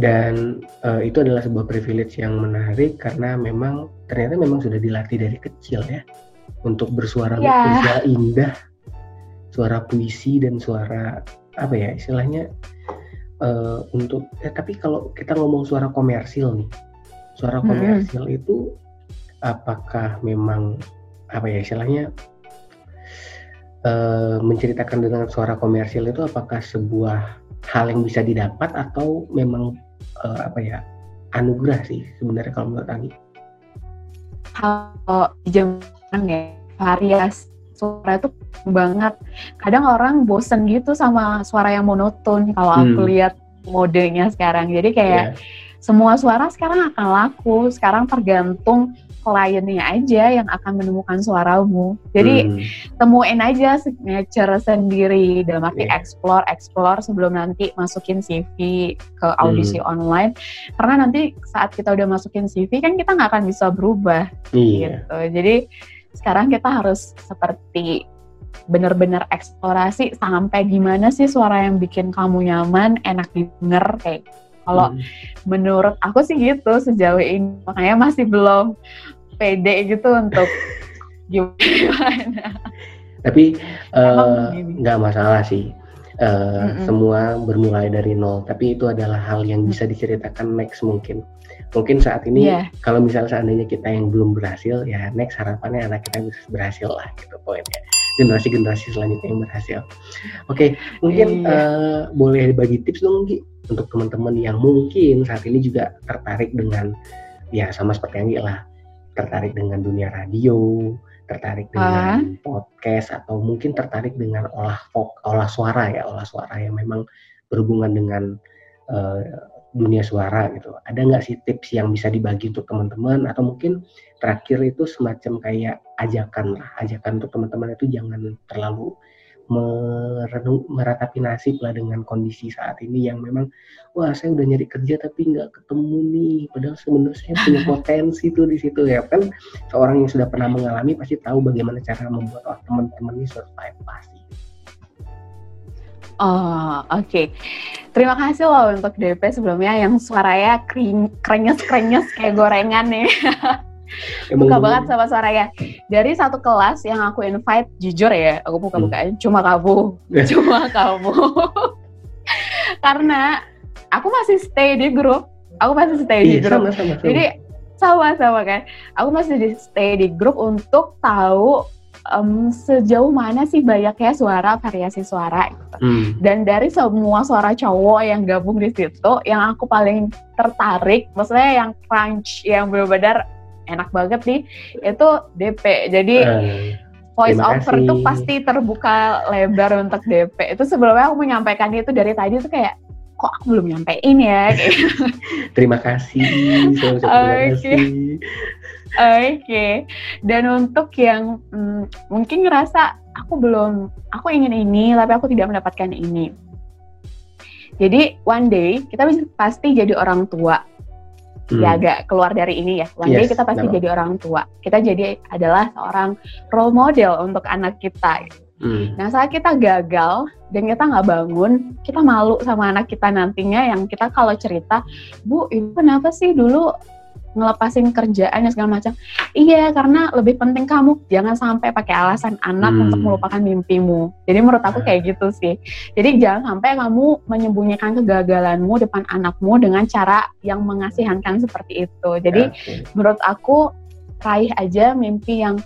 dan uh, itu adalah sebuah privilege yang menarik karena memang ternyata memang sudah dilatih dari kecil ya untuk bersuara yeah. indah suara puisi dan suara apa ya istilahnya uh, untuk ya tapi kalau kita ngomong suara komersil nih suara komersil hmm. itu apakah memang apa ya istilahnya uh, menceritakan dengan suara komersil itu apakah sebuah hal yang bisa didapat atau memang uh, apa ya anugerah sih sebenarnya kalau menurut Anggi? Kalau di zaman ya variasi suara itu banget. Kadang orang bosen gitu sama suara yang monoton kalau hmm. aku lihat modenya sekarang. Jadi kayak yeah. semua suara sekarang akan laku. Sekarang tergantung kliennya aja yang akan menemukan suaramu. Jadi hmm. temuin aja signature sendiri dalam arti yeah. explore, explore sebelum nanti masukin CV ke audisi hmm. online. Karena nanti saat kita udah masukin CV kan kita nggak akan bisa berubah. Yeah. Gitu. Jadi sekarang kita harus seperti benar-benar eksplorasi sampai gimana sih suara yang bikin kamu nyaman, enak didengar kayak kalau hmm. menurut aku sih gitu sejauh ini makanya masih belum pede gitu untuk (laughs) gimana. Tapi eh, nggak uh, masalah sih. Uh, mm -mm. Semua bermulai dari nol. Tapi itu adalah hal yang bisa diceritakan next mungkin. Mungkin saat ini yeah. kalau misalnya seandainya kita yang belum berhasil, ya next harapannya anak kita bisa berhasil lah gitu poinnya generasi-generasi selanjutnya yang berhasil. Oke, okay, mungkin iya. uh, boleh bagi tips dong Gi untuk teman-teman yang mungkin saat ini juga tertarik dengan ya sama seperti Anggi lah, tertarik dengan dunia radio, tertarik dengan uh. podcast atau mungkin tertarik dengan olah olah suara ya, olah suara yang memang berhubungan dengan uh, dunia suara gitu. Ada nggak sih tips yang bisa dibagi untuk teman-teman atau mungkin terakhir itu semacam kayak ajakan lah, ajakan untuk teman-teman itu jangan terlalu merenung, meratapi nasib lah dengan kondisi saat ini yang memang wah saya udah nyari kerja tapi nggak ketemu nih padahal sebenarnya saya punya (laughs) potensi tuh di situ ya kan seorang yang sudah pernah mengalami pasti tahu bagaimana cara membuat teman-teman ini survive pasti Oh, oke. Okay. Terima kasih loh untuk DP sebelumnya yang suaranya krenyes-krenyes kayak gorengan nih. (laughs) buka banget sama suaranya. Dari satu kelas yang aku invite, jujur ya, aku buka-bukaan hmm. cuma kamu. cuma kamu. Karena aku masih stay di grup. Aku masih stay di iya, grup. Sama, sama, sama. Jadi sama-sama kan. Aku masih di stay di grup untuk tahu um, sejauh mana sih banyaknya suara variasi suara gitu. Hmm. Dan dari semua suara cowok yang gabung di situ, yang aku paling tertarik, maksudnya yang crunch, yang benar-benar enak banget nih, itu DP. Jadi uh, voice over itu pasti terbuka lebar untuk DP. Itu sebelumnya aku menyampaikan itu dari tadi tuh kayak kok aku belum nyampein ya (laughs) terima kasih terima kasih Oke, okay. dan untuk yang hmm, mungkin ngerasa aku belum, aku ingin ini, tapi aku tidak mendapatkan ini. Jadi one day kita pasti jadi orang tua. Ya, hmm. Ya agak keluar dari ini ya. One yes, day kita pasti no. jadi orang tua. Kita jadi adalah seorang role model untuk anak kita. Hmm. Nah saat kita gagal dan kita nggak bangun, kita malu sama anak kita nantinya yang kita kalau cerita, Bu, itu kenapa sih dulu ngelepasin kerjaan segala macam. Iya, karena lebih penting kamu jangan sampai pakai alasan anak hmm. untuk melupakan mimpimu. Jadi menurut aku kayak gitu sih. Jadi jangan sampai kamu menyembunyikan kegagalanmu depan anakmu dengan cara yang mengasihankan seperti itu. Jadi okay. menurut aku raih aja mimpi yang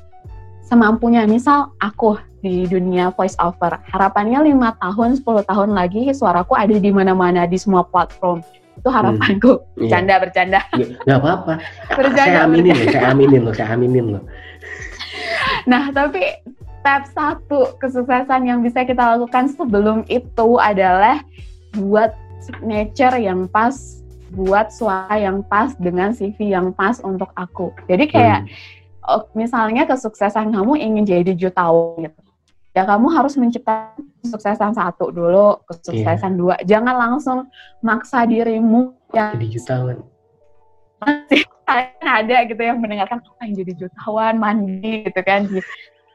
semampunya. Misal aku di dunia voice over, harapannya lima tahun, 10 tahun lagi suaraku ada di mana-mana di semua platform itu harapanku. Hmm. Bercanda, yeah. bercanda. Yeah, gak apa-apa. (laughs) saya aminin loh, saya aminin loh, saya aminin loh. Nah, tapi step satu kesuksesan yang bisa kita lakukan sebelum itu adalah buat signature yang pas, buat suara yang pas dengan CV yang pas untuk aku. Jadi kayak hmm. misalnya kesuksesan kamu ingin jadi jutawan gitu ya kamu harus menciptakan kesuksesan satu dulu, kesuksesan yeah. dua. Jangan langsung maksa dirimu yang jadi jutawan. Masih ada gitu yang mendengarkan apa yang jadi jutawan, mandi gitu kan, di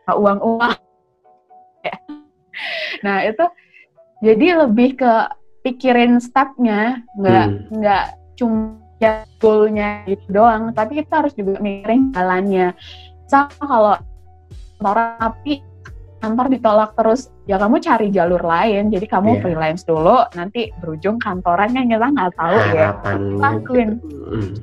uang-uang. Nah itu jadi lebih ke pikirin stepnya, nggak hmm. nggak cuma goalnya gitu doang, tapi kita harus juga mikirin jalannya. Sama kalau orang tapi kantor ditolak terus. Ya kamu cari jalur lain. Jadi kamu yeah. freelance dulu nanti berujung kantoran yang kita nggak tahu ya. Lakuin. Mm.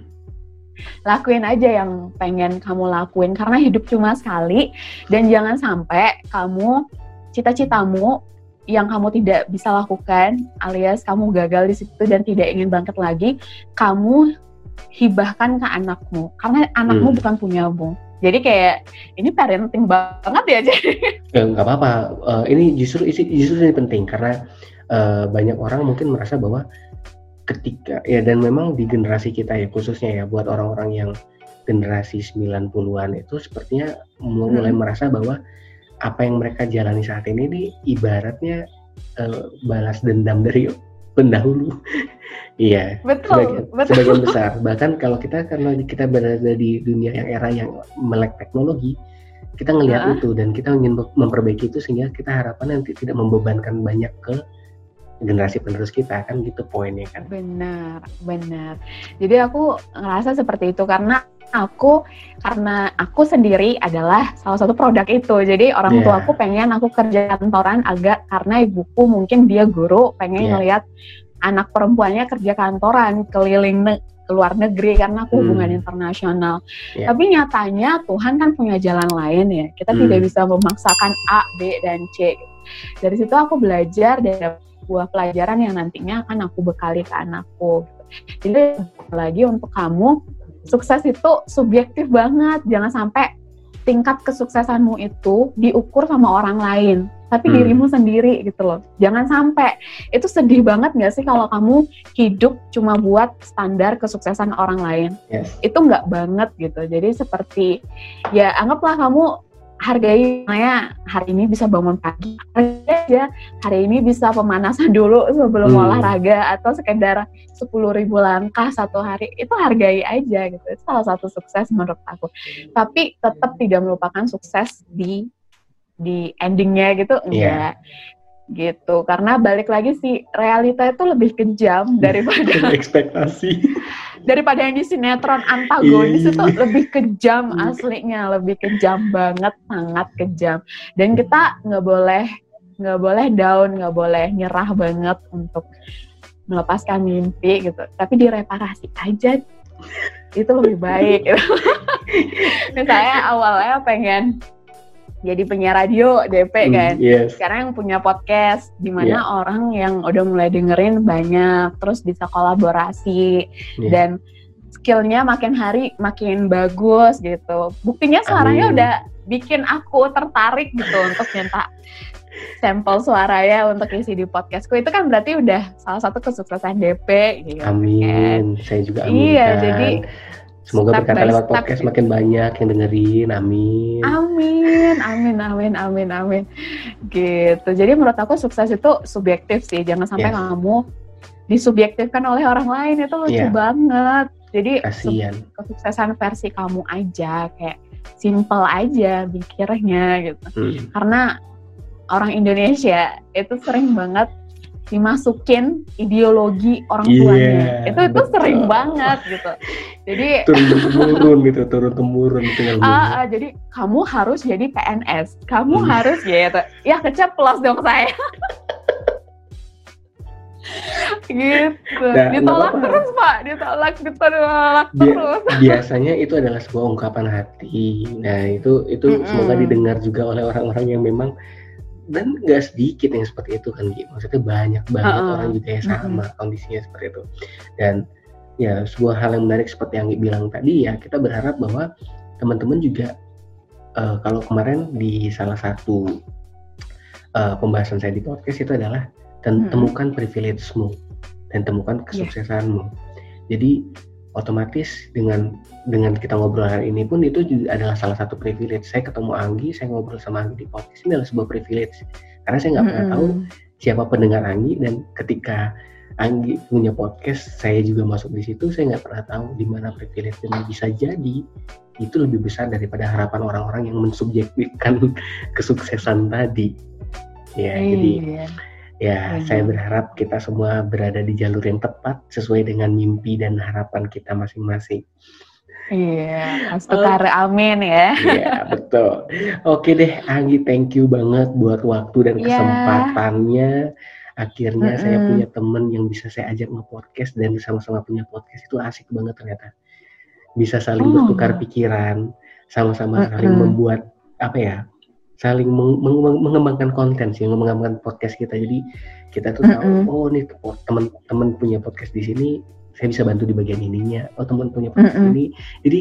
lakuin aja yang pengen kamu lakuin karena hidup cuma sekali. Dan jangan sampai kamu cita-citamu yang kamu tidak bisa lakukan alias kamu gagal di situ dan tidak ingin bangkit lagi kamu hibahkan ke anakmu. Karena anakmu hmm. bukan punyamu jadi kayak ini parenting banget ya jadi. Ya nggak apa-apa. Uh, ini justru isi justru ini penting karena uh, banyak orang mungkin merasa bahwa ketika ya dan memang di generasi kita ya khususnya ya buat orang-orang yang generasi 90-an itu sepertinya mulai hmm. merasa bahwa apa yang mereka jalani saat ini ini ibaratnya uh, balas dendam dari pendahulu. (laughs) iya. Betul, sebagian, betul. Sebagian besar. Bahkan kalau kita karena kita berada di dunia yang era yang melek teknologi, kita ngelihat uh. itu dan kita ingin memperbaiki itu sehingga kita harapan nanti tidak membebankan banyak ke generasi penerus kita kan gitu poinnya kan. Benar, benar. Jadi aku ngerasa seperti itu karena aku karena aku sendiri adalah salah satu produk itu. Jadi orang yeah. tua aku pengen aku kerja kantoran agak karena ibuku mungkin dia guru pengen yeah. ngelihat anak perempuannya kerja kantoran keliling ne ke luar negeri karena aku hmm. hubungan internasional. Yeah. Tapi nyatanya Tuhan kan punya jalan lain ya. Kita hmm. tidak bisa memaksakan A, B dan C. Dari situ aku belajar dari sebuah pelajaran yang nantinya akan aku bekali ke anakku. Jadi lagi untuk kamu sukses itu subjektif banget. Jangan sampai tingkat kesuksesanmu itu diukur sama orang lain, tapi hmm. dirimu sendiri gitu loh. Jangan sampai itu sedih banget gak sih kalau kamu hidup cuma buat standar kesuksesan orang lain. Yes. Itu nggak banget gitu. Jadi seperti ya anggaplah kamu hargai ya hari ini bisa bangun pagi aja. Hari ini bisa pemanasan dulu (laughs) sebelum hmm. olahraga atau sekedar sepuluh ribu langkah satu hari itu hargai aja gitu. Itu salah satu sukses menurut aku. Tapi tetap tidak melupakan sukses di di endingnya gitu enggak. Yeah gitu. Karena balik lagi sih realita itu lebih kejam daripada (laughs) ekspektasi (laughs) daripada yang di sinetron antagonis yeah. itu lebih kejam iya. aslinya lebih kejam banget sangat kejam dan kita nggak boleh nggak boleh down nggak boleh nyerah banget untuk melepaskan mimpi gitu tapi direparasi aja itu lebih baik gitu. (laughs) misalnya awalnya pengen jadi penyiar radio DP mm, kan. Yes. Sekarang yang punya podcast di mana yeah. orang yang udah mulai dengerin banyak, terus bisa kolaborasi yeah. dan skillnya makin hari makin bagus gitu. Buktinya suaranya Amin. udah bikin aku tertarik gitu untuk minta sampel suara ya untuk isi di podcastku itu kan berarti udah salah satu kesuksesan DP gitu. Amin. Kan. Saya juga amin. Iya, jadi Semoga berkata lewat podcast step. makin banyak yang dengerin. Amin. Amin, amin, amin, amin, amin. Gitu. Jadi menurut aku sukses itu subjektif sih. Jangan sampai yes. kamu disubjektifkan oleh orang lain itu lucu yeah. banget. Jadi Kasian. kesuksesan versi kamu aja kayak simple aja pikirnya gitu. Hmm. Karena orang Indonesia itu sering banget dimasukin ideologi orang iya, tuanya. Yeah, itu itu betul. sering banget gitu. Jadi (laughs) turun temurun gitu, turun temurun itu yang uh, uh, jadi kamu harus jadi PNS, kamu hmm. harus gitu. Ya keceplos dong saya. (laughs) gitu. Nah, ditolak apa, terus Pak, ditolak, ditolak terus. (laughs) Biasanya itu adalah sebuah ungkapan hati. Nah, itu itu mm -hmm. semoga didengar juga oleh orang-orang yang memang dan nggak sedikit yang seperti itu kan gitu maksudnya banyak banget uh -uh. orang juga yang sama uh -uh. kondisinya seperti itu dan ya sebuah hal yang menarik seperti yang bilang tadi ya kita berharap bahwa teman-teman juga uh, kalau kemarin di salah satu uh, pembahasan saya di podcast itu adalah dan temukan privilege-mu dan temukan kesuksesanmu yeah. jadi otomatis dengan dengan kita ngobrol hari ini pun itu juga adalah salah satu privilege. Saya ketemu Anggi, saya ngobrol sama Anggi di podcast ini adalah sebuah privilege karena saya nggak mm -hmm. pernah tahu siapa pendengar Anggi dan ketika Anggi punya podcast, saya juga masuk di situ. Saya nggak pernah tahu di mana privilege dan bisa jadi itu lebih besar daripada harapan orang-orang yang mensubjektifkan (laughs) kesuksesan tadi. Ya, mm, jadi yeah Ya, saya berharap kita semua berada di jalur yang tepat sesuai dengan mimpi dan harapan kita masing-masing. Iya, Astukar oh. amin ya. Iya, betul. Oke deh, Anggi, thank you banget buat waktu dan iya. kesempatannya. Akhirnya mm -hmm. saya punya temen yang bisa saya ajak nge-podcast dan sama-sama punya podcast itu asik banget ternyata. Bisa saling oh. bertukar pikiran, sama-sama mm -hmm. saling membuat apa ya saling meng meng mengembangkan konten sih, mengembangkan podcast kita. Jadi kita tuh tahu, mm -hmm. oh nih teman-teman punya podcast di sini, saya bisa bantu di bagian ininya. Oh teman punya podcast mm -hmm. ini, jadi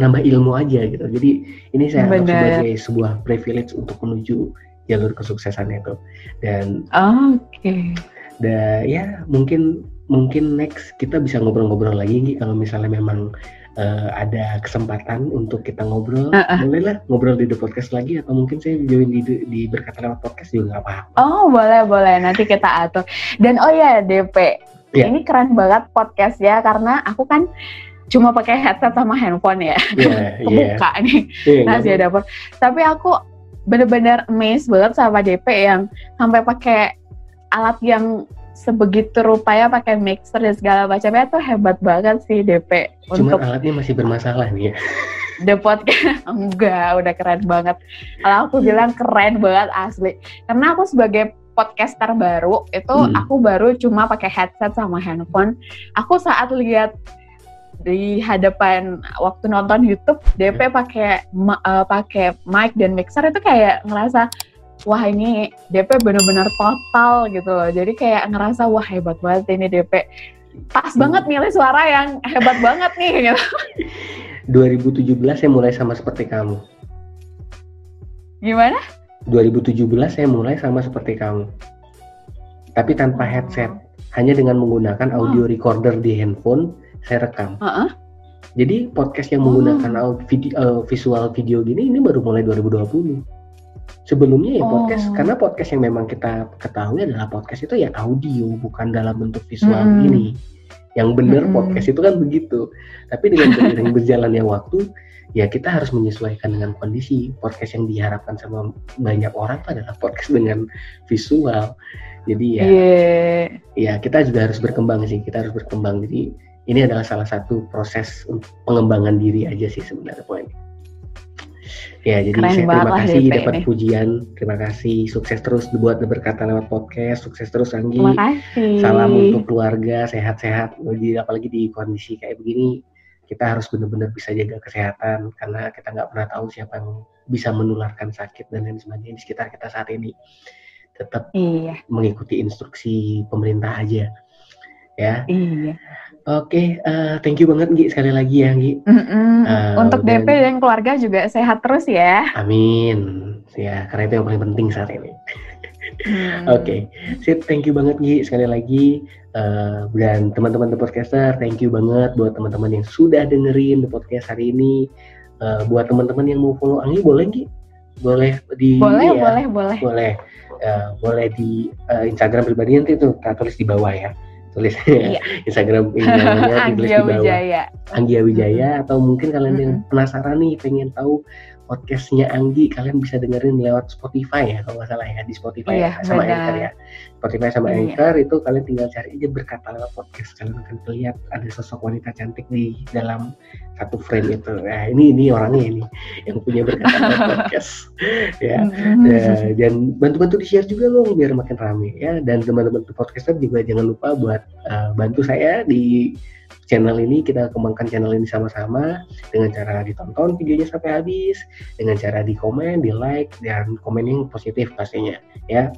nambah ilmu aja gitu. Jadi ini saya anggap sebagai sebuah privilege untuk menuju jalur kesuksesan itu. Dan oke. Okay. dan ya mungkin mungkin next kita bisa ngobrol-ngobrol lagi nih kalau misalnya memang uh, ada kesempatan untuk kita ngobrol, uh -uh. bolehlah ngobrol di The Podcast lagi atau mungkin saya join di di berkata lewat podcast juga nggak apa-apa. Oh boleh boleh nanti kita atur. Dan oh ya DP, yeah. ini keren banget podcast ya karena aku kan cuma pakai headset sama handphone ya, yeah, (laughs) kebuka yeah. nih yeah, nasi dapur. Tapi aku bener-bener amazed banget sama DP yang sampai pakai alat yang sebegitu rupanya pakai mixer dan segala macamnya tuh hebat banget sih DP. Cuma untuk alatnya masih bermasalah nih ya. The podcast (laughs) enggak, udah keren banget. Kalau aku bilang keren banget asli. Karena aku sebagai podcaster baru itu hmm. aku baru cuma pakai headset sama handphone. Aku saat lihat di hadapan waktu nonton YouTube DP hmm. pakai uh, pakai mic dan mixer itu kayak ngerasa wah ini DP bener-bener total gitu loh. Jadi kayak ngerasa wah hebat banget ini DP. Pas hmm. banget milih suara yang hebat banget nih gitu. 2017 saya mulai sama seperti kamu. Gimana? 2017 saya mulai sama seperti kamu. Tapi tanpa headset, hanya dengan menggunakan audio recorder di handphone, saya rekam. Uh -uh. Jadi podcast yang menggunakan oh. video, uh, visual video gini ini baru mulai 2020 sebelumnya ya podcast oh. karena podcast yang memang kita ketahui adalah podcast itu ya audio bukan dalam bentuk visual hmm. ini yang benar hmm. podcast itu kan begitu tapi dengan (laughs) seiring berjalannya waktu ya kita harus menyesuaikan dengan kondisi podcast yang diharapkan sama banyak orang itu adalah podcast dengan visual jadi ya yeah. ya kita juga harus berkembang sih kita harus berkembang jadi ini adalah salah satu proses pengembangan diri aja sih sebenarnya poinnya Ya, jadi Keren saya terima kasih dapat ini. pujian. Terima kasih. Sukses terus buat berkata lewat podcast. Sukses terus Anggi. Terima kasih. Salam untuk keluarga, sehat-sehat. Jadi apalagi di kondisi kayak begini, kita harus benar-benar bisa jaga kesehatan karena kita nggak pernah tahu siapa yang bisa menularkan sakit dan lain sebagainya di sekitar kita saat ini. Tetap iya. mengikuti instruksi pemerintah aja. Ya. Iya. Oke, uh, thank you banget Gi sekali lagi ya Gi. Mm -mm. Uh, Untuk dan, DP dan keluarga juga sehat terus ya. Amin. Ya, karena itu yang paling penting saat ini. Hmm. Oke, okay. sip. Thank you banget Gi sekali lagi. Uh, dan teman-teman The Podcaster, thank you banget buat teman-teman yang sudah dengerin The Podcast hari ini. Uh, buat teman-teman yang mau follow Anggi boleh Gi? Boleh di Boleh, ya? boleh, boleh. Boleh. Uh, boleh di uh, Instagram pribadi nanti tuh tulis di bawah ya tulis (laughs) iya. Instagram Instagramnya (laughs) tulis di bawah Wijaya. Anggia Wijaya hmm. atau mungkin kalian yang penasaran nih pengen tahu podcastnya Anggi kalian bisa dengerin lewat Spotify ya kalau nggak salah ya di Spotify iya, ya, sama Anchor ya. Spotify sama iya. Anchor itu kalian tinggal cari aja berkata lewat podcast kalian akan lihat ada sosok wanita cantik di dalam satu frame itu. Nah ini ini orangnya ini yang punya berkata lewat (laughs) podcast ya. Mm-hmm. dan bantu-bantu di share juga loh biar makin rame ya. Dan teman-teman podcaster juga jangan lupa buat uh, bantu saya di channel ini kita kembangkan channel ini sama-sama dengan cara ditonton videonya sampai habis, dengan cara di komen, di like dan komen yang positif pastinya ya.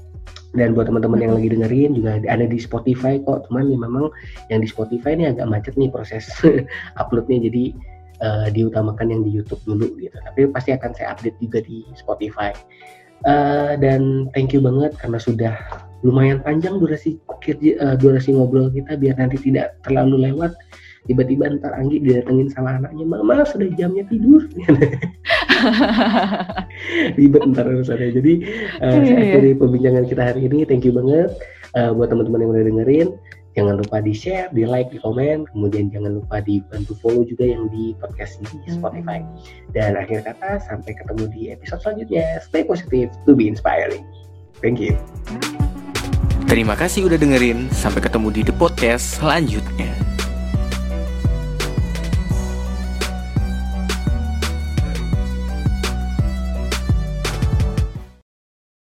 Dan buat teman-teman yang lagi dengerin juga ada di Spotify kok, cuman nih memang yang di Spotify ini agak macet nih proses (laughs) uploadnya jadi uh, diutamakan yang di YouTube dulu gitu. Tapi pasti akan saya update juga di Spotify. Uh, dan thank you banget karena sudah lumayan panjang durasi uh, durasi ngobrol kita biar nanti tidak terlalu lewat tiba-tiba ntar Anggi didatengin sama anaknya mama sudah jamnya tidur (laughs) ribet ntar urusannya jadi uh, saya iya. akhiri pembincangan kita hari ini thank you banget uh, buat teman-teman yang udah dengerin jangan lupa di share, di like, di komen, kemudian jangan lupa dibantu follow juga yang di podcast di Spotify. Dan akhir kata, sampai ketemu di episode selanjutnya. Stay positive to be inspiring. Thank you. Terima kasih udah dengerin. Sampai ketemu di The Podcast selanjutnya.